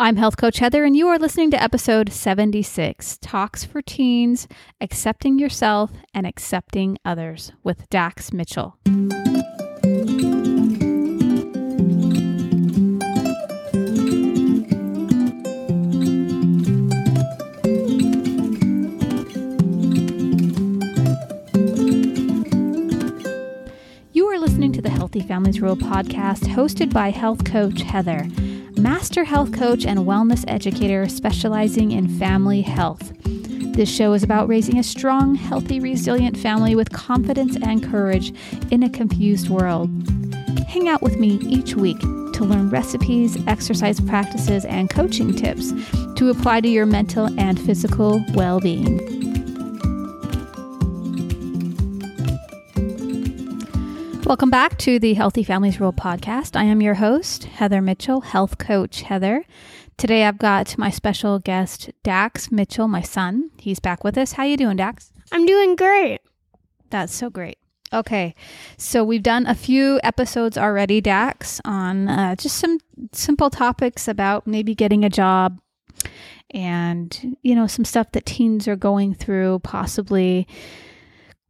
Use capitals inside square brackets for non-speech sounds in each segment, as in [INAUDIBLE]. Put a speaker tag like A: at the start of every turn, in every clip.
A: I'm Health Coach Heather, and you are listening to episode 76 Talks for Teens Accepting Yourself and Accepting Others with Dax Mitchell. You are listening to the Healthy Families Rule podcast hosted by health coach Heather, master health coach and wellness educator specializing in family health. This show is about raising a strong, healthy, resilient family with confidence and courage in a confused world. Hang out with me each week to learn recipes, exercise practices, and coaching tips to apply to your mental and physical well being. Welcome back to the Healthy Families Rule podcast. I am your host, Heather Mitchell, health coach Heather. Today I've got my special guest, Dax Mitchell, my son. He's back with us. How you doing, Dax?
B: I'm doing great.
A: That's so great. Okay, so we've done a few episodes already, Dax, on uh, just some simple topics about maybe getting a job and, you know, some stuff that teens are going through, possibly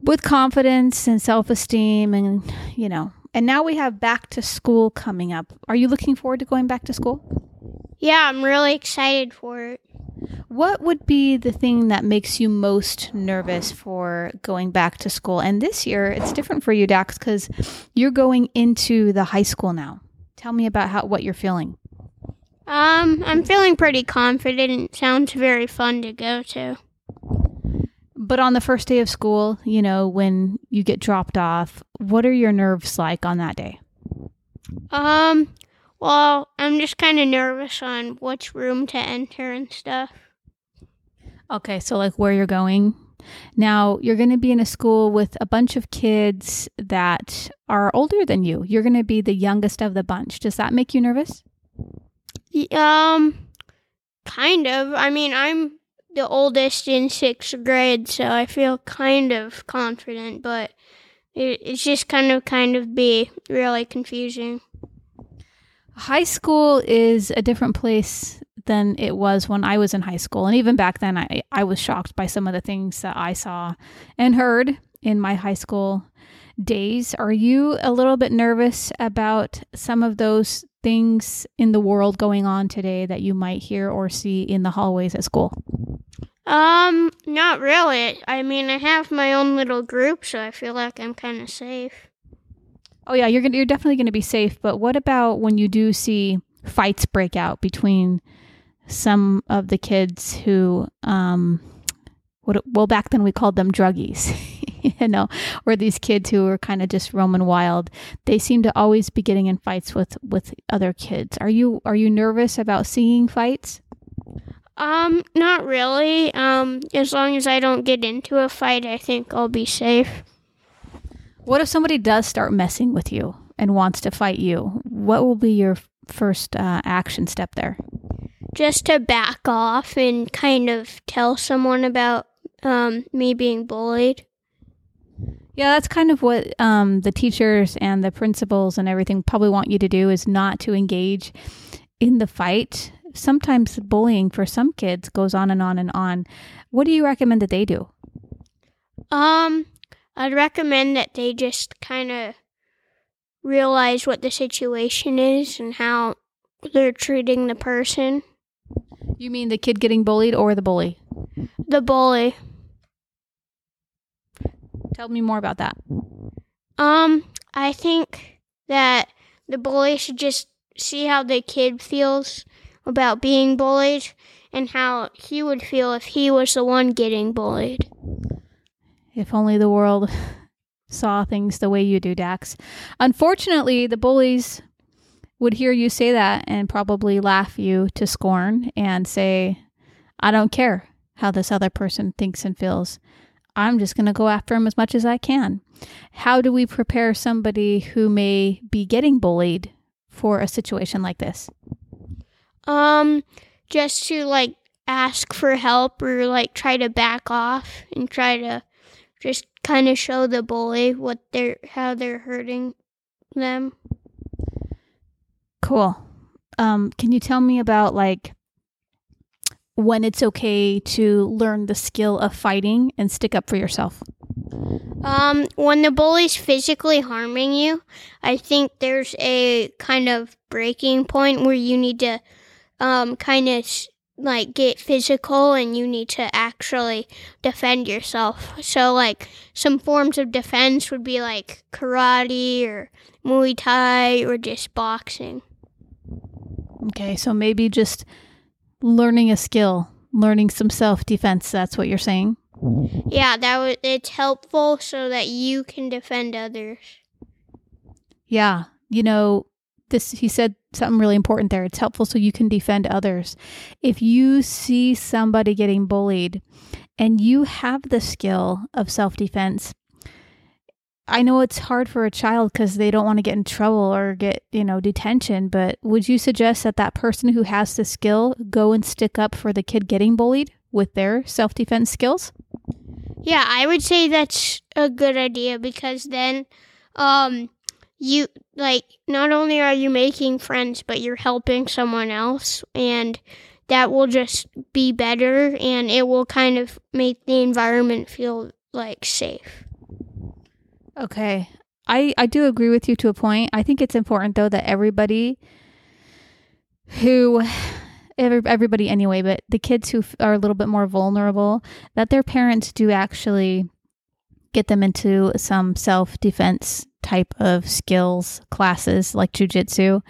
A: with confidence and self esteem, and, you know, and now we have back to school coming up. Are you looking forward to going back to school?
B: Yeah, I'm really excited for it.
A: What would be the thing that makes you most nervous for going back to school? And this year, it's different for you, Dax, because you're going into the high school now. Tell me about how what you're feeling.
B: Um, I'm feeling pretty confident. It sounds very fun to go to.
A: But on the first day of school, you know, when you get dropped off, what are your nerves like on that day?
B: Um, well, I'm just kind of nervous on which room to enter and stuff.
A: Okay, so like where you're going. Now, you're going to be in a school with a bunch of kids that are older than you. You're going to be the youngest of the bunch. Does that make you nervous?
B: Um, kind of. I mean, I'm the oldest in sixth grade, so I feel kind of confident, but it, it's just kind of kind of be really confusing.
A: High school is a different place than it was when I was in high school. And even back then, I, I was shocked by some of the things that I saw and heard in my high school days. Are you a little bit nervous about some of those things in the world going on today that you might hear or see in the hallways at school?
B: Um, not really. I mean, I have my own little group, so I feel like I'm kind of safe.
A: Oh yeah, you're gonna, you're definitely going to be safe. But what about when you do see fights break out between some of the kids who, um, what well back then we called them druggies, [LAUGHS] [LAUGHS] you know, or these kids who are kind of just roaming wild. They seem to always be getting in fights with with other kids. Are you are you nervous about seeing fights?
B: Um, not really. Um, as long as I don't get into a fight, I think I'll be safe.
A: What if somebody does start messing with you and wants to fight you? What will be your first uh, action step there?
B: Just to back off and kind of tell someone about um me being bullied.
A: Yeah, that's kind of what um, the teachers and the principals and everything probably want you to do is not to engage in the fight. Sometimes bullying for some kids goes on and on and on. What do you recommend that they do?
B: Um, I'd recommend that they just kind of realize what the situation is and how they're treating the person,
A: You mean the kid getting bullied or the bully?
B: the bully.
A: Tell me more about that.
B: Um, I think that the bully should just see how the kid feels about being bullied and how he would feel if he was the one getting bullied.
A: If only the world [LAUGHS] saw things the way you do, Dax. Unfortunately, the bullies would hear you say that and probably laugh you to scorn and say, I don't care how this other person thinks and feels. I'm just going to go after him as much as I can. How do we prepare somebody who may be getting bullied for a situation like this?
B: Um, just to like ask for help or like try to back off and try to just kind of show the bully what they're how they're hurting them.
A: Cool. Um, can you tell me about like when it's okay to learn the skill of fighting and stick up for yourself?
B: Um, when the bully's physically harming you, I think there's a kind of breaking point where you need to um, kind of like get physical and you need to actually defend yourself. So like some forms of defense would be like karate or Muay Thai or just boxing.
A: Okay, so maybe just learning a skill, learning some self-defense, that's what you're saying?
B: Yeah, that was it's helpful so that you can defend others.
A: Yeah, you know, this he said something really important there. It's helpful so you can defend others. If you see somebody getting bullied and you have the skill of self-defense, I know it's hard for a child because they don't want to get in trouble or get, you know, detention, but would you suggest that that person who has the skill go and stick up for the kid getting bullied with their self defense skills?
B: Yeah, I would say that's a good idea because then um you like not only are you making friends but you're helping someone else and that will just be better and it will kind of make the environment feel like safe.
A: Okay. I, I do agree with you to a point. I think it's important though that everybody who every, everybody anyway, but the kids who are a little bit more vulnerable, that their parents do actually get them into some self defense type of skills classes like jujitsu,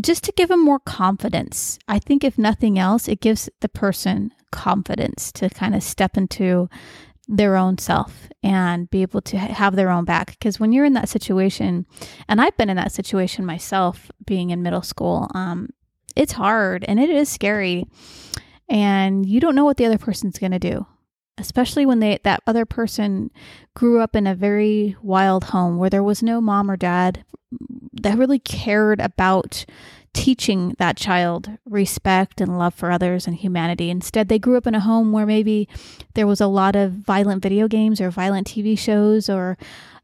A: just to give them more confidence. I think if nothing else, it gives the person confidence to kind of step into their own self and be able to have their own back. Because when you're in that situation, and I've been in that situation myself being in middle school, um, it's hard and it is scary. And you don't know what the other person's going to do, especially when they that other person grew up in a very wild home where there was no mom or dad that really cared about teaching that child respect and love for others and humanity. Instead, they grew up in a home where maybe there was a lot of violent video games or violent TV shows or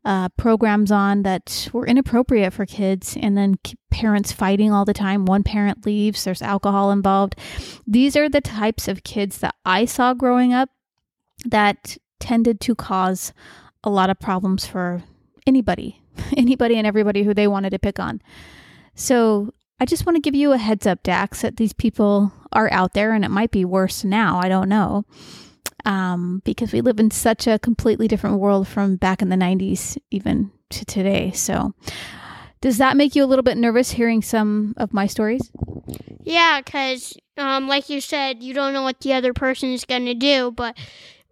A: uh, programs on that were inappropriate for kids, and then parents fighting all the time. One parent leaves, there's alcohol involved. These are the types of kids that I saw growing up that tended to cause a lot of problems for anybody, [LAUGHS] anybody and everybody who they wanted to pick on. So I just want to give you a heads up, Dax, that these people are out there and it might be worse now. I don't know. Um, because we live in such a completely different world from back in the 90s, even to today. So, does that make you a little bit nervous hearing some of my stories?
B: Yeah, because, um, like you said, you don't know what the other person is going to do, but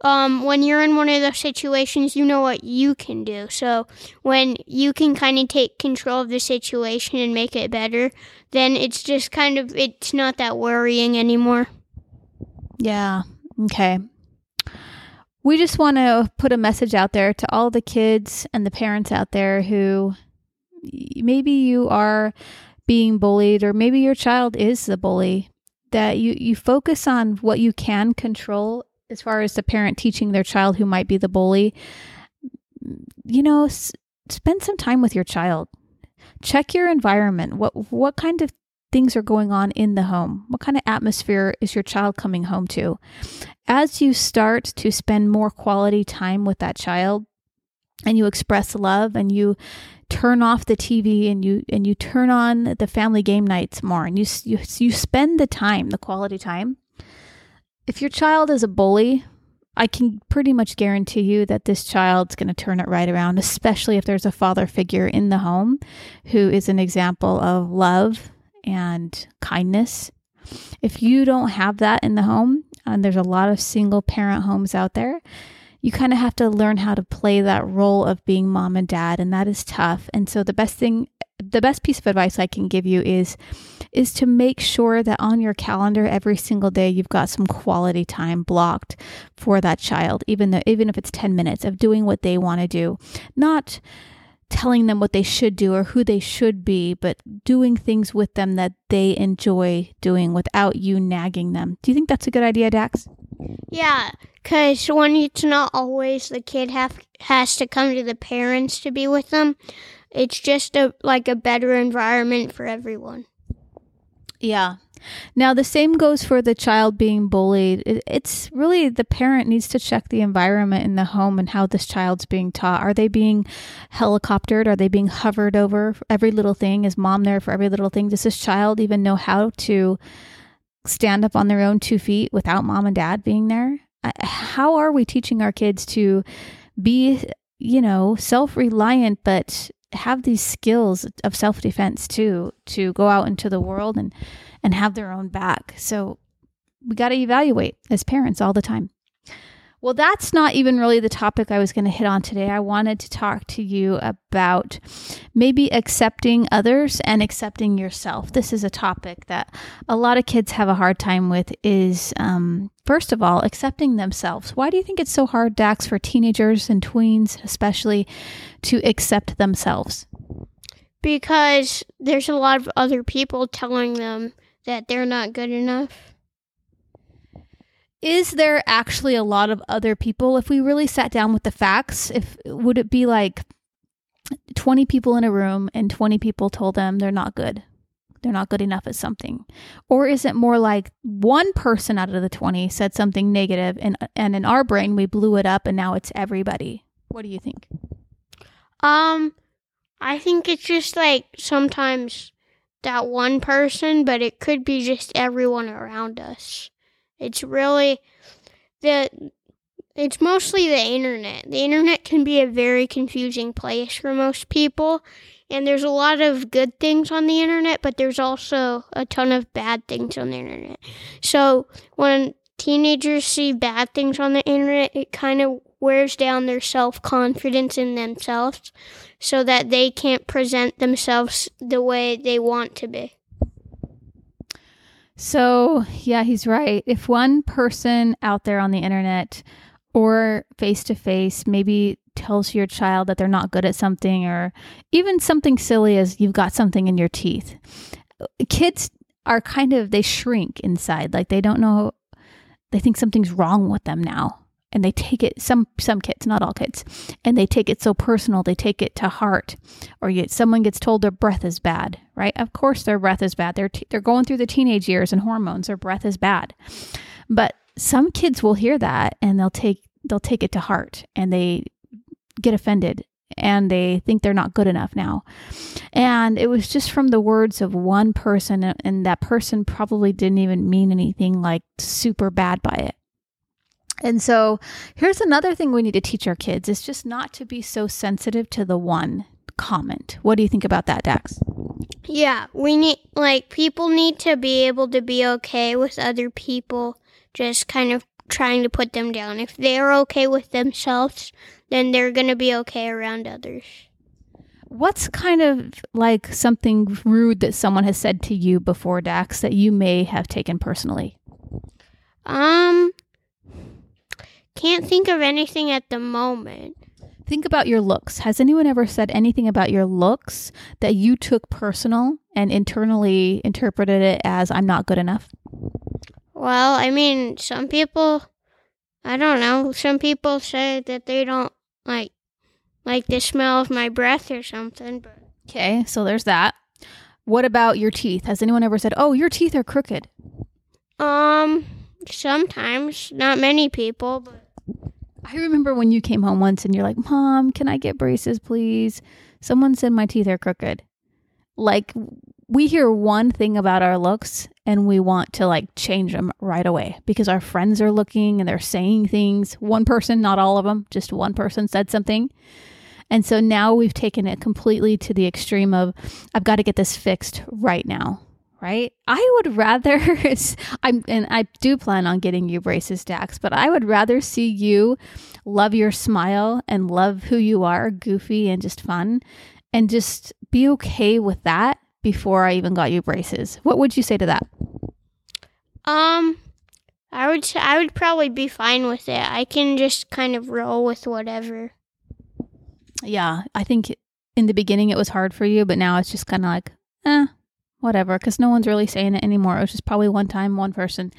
B: um, when you're in one of those situations, you know what you can do. So when you can kind of take control of the situation and make it better, then it's just kind of it's not that worrying anymore.
A: Yeah. Okay. We just want to put a message out there to all the kids and the parents out there who maybe you are being bullied or maybe your child is the bully that you you focus on what you can control as far as the parent teaching their child who might be the bully, you know, s- spend some time with your child. Check your environment. What what kind of things are going on in the home? What kind of atmosphere is your child coming home to? As you start to spend more quality time with that child and you express love and you turn off the TV and you and you turn on the family game nights more and you you, you spend the time, the quality time, if your child is a bully, I can pretty much guarantee you that this child's going to turn it right around, especially if there's a father figure in the home who is an example of love and kindness. If you don't have that in the home, and there's a lot of single parent homes out there, you kind of have to learn how to play that role of being mom and dad, and that is tough. And so, the best thing, the best piece of advice I can give you is is to make sure that on your calendar every single day you've got some quality time blocked for that child, even though even if it's 10 minutes of doing what they want to do. Not telling them what they should do or who they should be, but doing things with them that they enjoy doing without you nagging them. Do you think that's a good idea, Dax?
B: Yeah, because when it's not always the kid have has to come to the parents to be with them, it's just a like a better environment for everyone.
A: Yeah. Now, the same goes for the child being bullied. It's really the parent needs to check the environment in the home and how this child's being taught. Are they being helicoptered? Are they being hovered over every little thing? Is mom there for every little thing? Does this child even know how to stand up on their own two feet without mom and dad being there? How are we teaching our kids to be, you know, self reliant, but have these skills of self defense too, to go out into the world and and have their own back. So we got to evaluate as parents all the time. Well, that's not even really the topic I was going to hit on today. I wanted to talk to you about maybe accepting others and accepting yourself. This is a topic that a lot of kids have a hard time with is um, first of all, accepting themselves. Why do you think it's so hard, Dax, for teenagers and tweens especially to accept themselves?
B: Because there's a lot of other people telling them that they're not good enough?
A: Is there actually a lot of other people if we really sat down with the facts, if would it be like 20 people in a room and 20 people told them they're not good? They're not good enough at something. Or is it more like one person out of the 20 said something negative and and in our brain we blew it up and now it's everybody? What do you think?
B: Um I think it's just like sometimes that one person, but it could be just everyone around us. It's really the it's mostly the internet. The internet can be a very confusing place for most people, and there's a lot of good things on the internet, but there's also a ton of bad things on the internet. So when teenagers see bad things on the internet, it kind of wears down their self confidence in themselves so that they can't present themselves the way they want to be.
A: So, yeah, he's right. If one person out there on the internet or face to face maybe tells your child that they're not good at something, or even something silly as you've got something in your teeth, kids are kind of, they shrink inside. Like they don't know, they think something's wrong with them now and they take it some some kids not all kids and they take it so personal they take it to heart or you, someone gets told their breath is bad right of course their breath is bad they're t- they're going through the teenage years and hormones their breath is bad but some kids will hear that and they'll take they'll take it to heart and they get offended and they think they're not good enough now. And it was just from the words of one person, and that person probably didn't even mean anything like super bad by it. And so here's another thing we need to teach our kids is just not to be so sensitive to the one comment. What do you think about that, Dax?
B: Yeah, we need like people need to be able to be okay with other people just kind of trying to put them down. If they're okay with themselves, then they're going to be okay around others.
A: What's kind of like something rude that someone has said to you before, Dax, that you may have taken personally?
B: Um, can't think of anything at the moment.
A: Think about your looks. Has anyone ever said anything about your looks that you took personal and internally interpreted it as I'm not good enough?
B: Well, I mean, some people, I don't know, some people say that they don't like like the smell of my breath or something. But
A: okay, so there's that. What about your teeth? Has anyone ever said, "Oh, your teeth are crooked"?
B: Um, sometimes, not many people, but
A: I remember when you came home once and you're like, Mom, can I get braces, please? Someone said my teeth are crooked. Like, we hear one thing about our looks and we want to like change them right away because our friends are looking and they're saying things. One person, not all of them, just one person said something. And so now we've taken it completely to the extreme of, I've got to get this fixed right now right? I would rather [LAUGHS] I'm and I do plan on getting you braces Dax, but I would rather see you love your smile and love who you are, goofy and just fun, and just be okay with that before I even got you braces. What would you say to that?
B: Um I would say I would probably be fine with it. I can just kind of roll with whatever.
A: Yeah, I think in the beginning it was hard for you, but now it's just kind of like, eh, whatever, because no one's really saying it anymore. It was just probably one time, one person.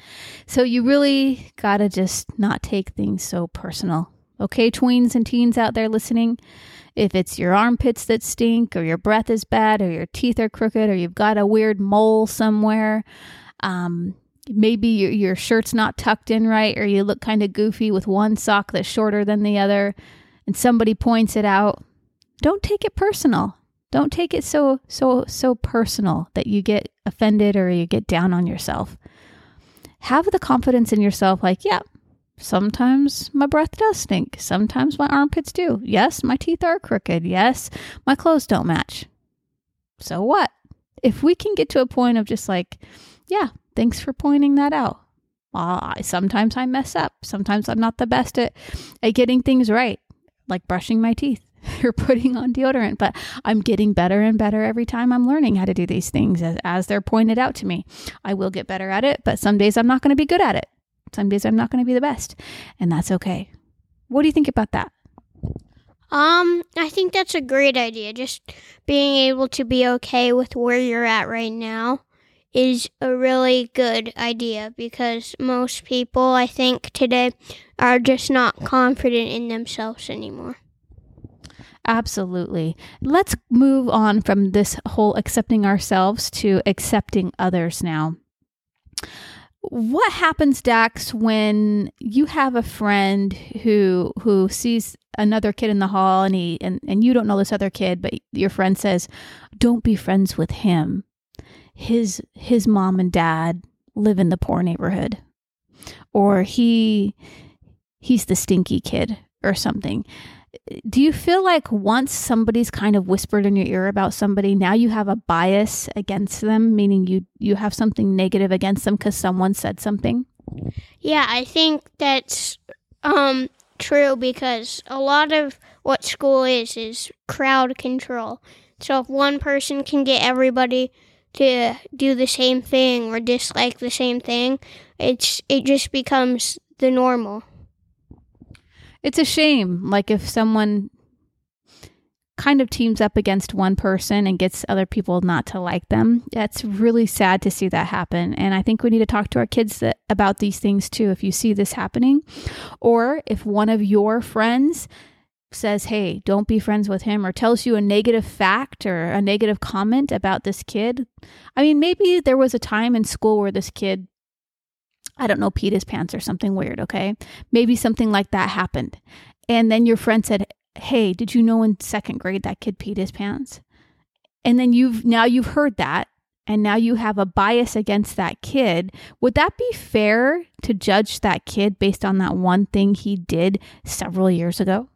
A: So you really got to just not take things so personal. Okay, tweens and teens out there listening, if it's your armpits that stink, or your breath is bad, or your teeth are crooked, or you've got a weird mole somewhere, Um, maybe your, your shirt's not tucked in right, or you look kind of goofy with one sock that's shorter than the other, and somebody points it out. Don't take it personal. Don't take it so so so personal that you get offended or you get down on yourself. Have the confidence in yourself like, yeah, sometimes my breath does stink. Sometimes my armpits do. Yes, my teeth are crooked. Yes, my clothes don't match. So what? If we can get to a point of just like, yeah, thanks for pointing that out. Uh, sometimes I mess up. Sometimes I'm not the best at, at getting things right, like brushing my teeth [LAUGHS] or putting on deodorant, but I'm getting better and better every time I'm learning how to do these things as, as they're pointed out to me. I will get better at it, but some days I'm not going to be good at it. Some days I'm not going to be the best, and that's okay. What do you think about that?
B: Um, I think that's a great idea. Just being able to be okay with where you're at right now is a really good idea because most people, I think, today are just not confident in themselves anymore.
A: Absolutely. Let's move on from this whole accepting ourselves to accepting others now. What happens, Dax, when you have a friend who who sees another kid in the hall and he and, and you don't know this other kid, but your friend says, Don't be friends with him. His his mom and dad live in the poor neighborhood. Or he he's the stinky kid or something do you feel like once somebody's kind of whispered in your ear about somebody now you have a bias against them meaning you you have something negative against them because someone said something?
B: Yeah i think that's um true because a lot of what school is is crowd control. So if one person can get everybody to do the same thing or dislike the same thing it's it just becomes the normal
A: it's a shame. Like if someone kind of teams up against one person and gets other people not to like them. That's really sad to see that happen. And I think we need to talk to our kids that, about these things too. If you see this happening, or if one of your friends says, Hey, don't be friends with him, or tells you a negative fact or a negative comment about this kid. I mean, maybe there was a time in school where this kid I don't know, peed his pants or something weird, okay? Maybe something like that happened. And then your friend said, Hey, did you know in second grade that kid peed his pants? And then you've now you've heard that and now you have a bias against that kid. Would that be fair to judge that kid based on that one thing he did several years ago?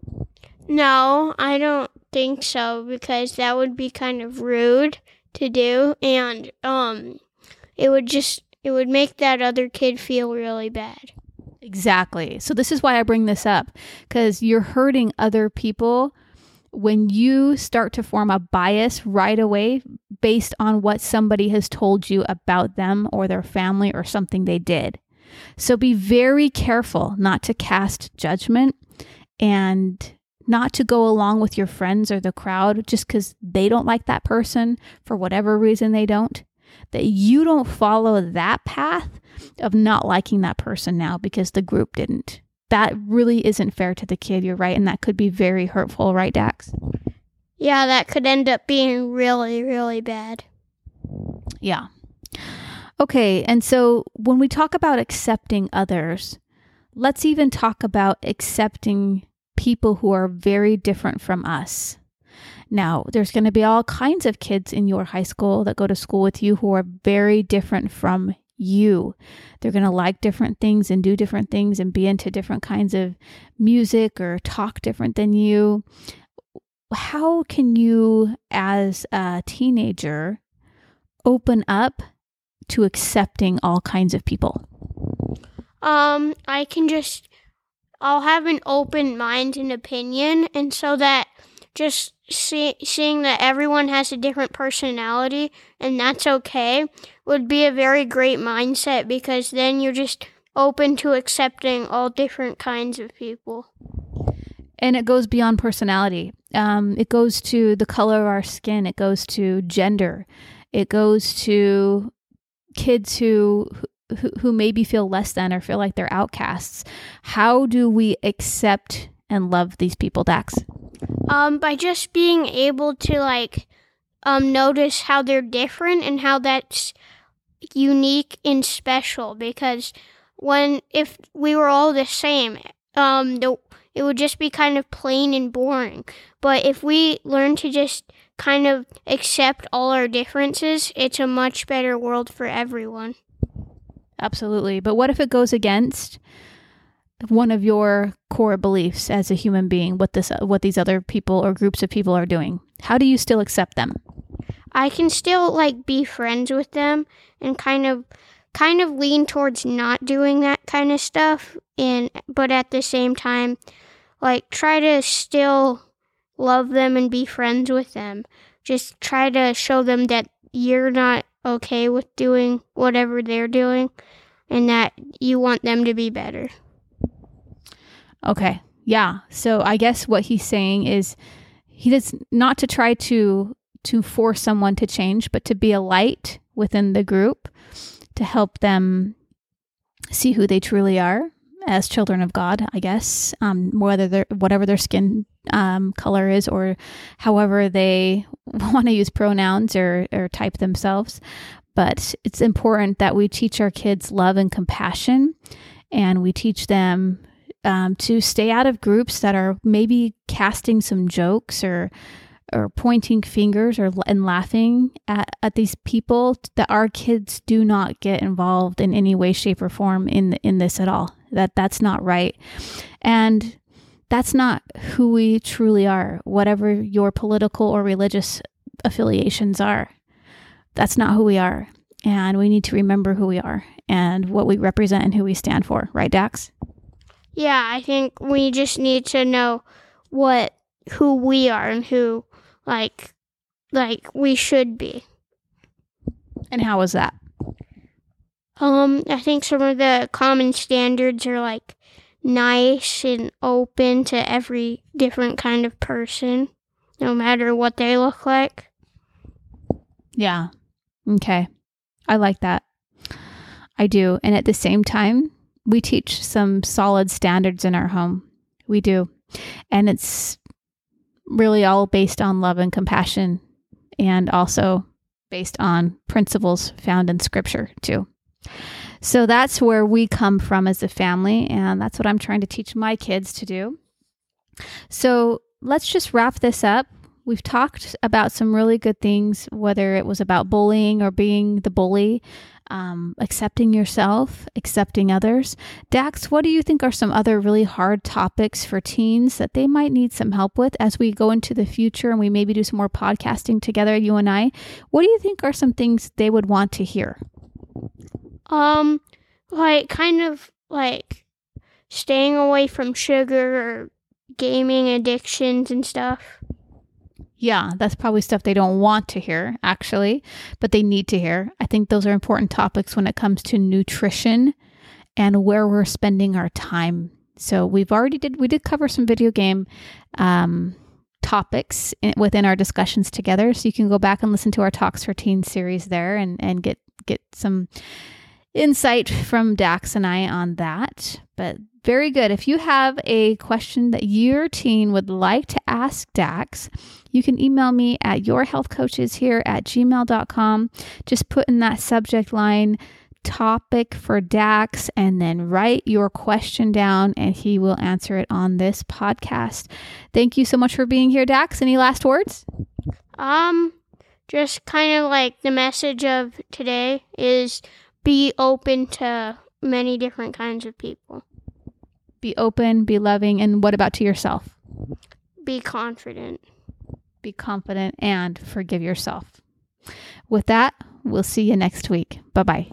B: No, I don't think so because that would be kind of rude to do and um it would just it would make that other kid feel really bad.
A: Exactly. So this is why I bring this up because you're hurting other people when you start to form a bias right away based on what somebody has told you about them or their family or something they did. So be very careful not to cast judgment and not to go along with your friends or the crowd just because they don't like that person for whatever reason they don't that you don't follow that path of not liking that person now because the group didn't. That really isn't fair to the kid. You're right. And that could be very hurtful, right, Dax?
B: Yeah, that could end up being really, really bad.
A: Yeah. Okay. And so when we talk about accepting others, let's even talk about accepting people who are very different from us. Now, there's going to be all kinds of kids in your high school that go to school with you who are very different from you. They're going to like different things and do different things and be into different kinds of music or talk different than you. How can you, as a teenager, open up to accepting all kinds of people?
B: Um, I can just, I'll have an open mind and opinion, and so that just see, seeing that everyone has a different personality and that's okay would be a very great mindset because then you're just open to accepting all different kinds of people.
A: And it goes beyond personality. Um, it goes to the color of our skin. It goes to gender. It goes to kids who who, who maybe feel less than or feel like they're outcasts. How do we accept and love these people, Dax?
B: Um, by just being able to like um notice how they're different and how that's unique and special because when if we were all the same, um, the it would just be kind of plain and boring. But if we learn to just kind of accept all our differences, it's a much better world for everyone.
A: Absolutely. But what if it goes against one of your core beliefs as a human being what this what these other people or groups of people are doing? How do you still accept them?
B: I can still like be friends with them and kind of kind of lean towards not doing that kind of stuff and but at the same time like try to still love them and be friends with them. Just try to show them that you're not okay with doing whatever they're doing and that you want them to be better.
A: Okay. Yeah. So I guess what he's saying is he does not to try to to force someone to change, but to be a light within the group to help them see who they truly are as children of God, I guess, um, whether their whatever their skin um, color is or however they [LAUGHS] want to use pronouns or, or type themselves. But it's important that we teach our kids love and compassion, and we teach them um, to stay out of groups that are maybe casting some jokes or or pointing fingers or and laughing at, at these people that our kids do not get involved in any way shape or form in in this at all. That that's not right. And that's not who we truly are whatever your political or religious affiliations are. That's not who we are. And we need to remember who we are and what we represent and who we stand for. Right dax
B: yeah i think we just need to know what who we are and who like like we should be.
A: And how was that?
B: Um, I think some of the common standards are like nice and open to every different kind of person, no matter what they look like.
A: Yeah. Okay. I like that. I do. And at the same time, we teach some solid standards in our home. We do. And it's really all based on love and compassion and also based on principles found in scripture too. So that's where we come from as a family and that's what I'm trying to teach my kids to do. So let's just wrap this up. We've talked about some really good things, whether it was about bullying or being the bully, um, accepting yourself, accepting others. Dax, what do you think are some other really hard topics for teens that they might need some help with as we go into the future and we maybe do some more podcasting together, you and I? What do you think are some things they would want to hear?
B: Um, like kind of like staying away from sugar or gaming addictions and stuff.
A: Yeah, that's probably stuff they don't want to hear, actually, but they need to hear. I think those are important topics when it comes to nutrition and where we're spending our time. So we've already did we did cover some video game um, topics in, within our discussions together. So you can go back and listen to our Talks for Teens series there and and get get some insight from Dax and I on that. But very good. If you have a question that your teen would like to ask Dax, you can email me at yourhealthcoachheather at gmail.com. Just put in that subject line topic for Dax and then write your question down and he will answer it on this podcast. Thank you so much for being here, Dax. Any last words?
B: Um, just kind of like the message of today is be open to many different kinds of people.
A: Be open, be loving, and what about to yourself?
B: Be confident.
A: Be confident and forgive yourself. With that, we'll see you next week. Bye bye.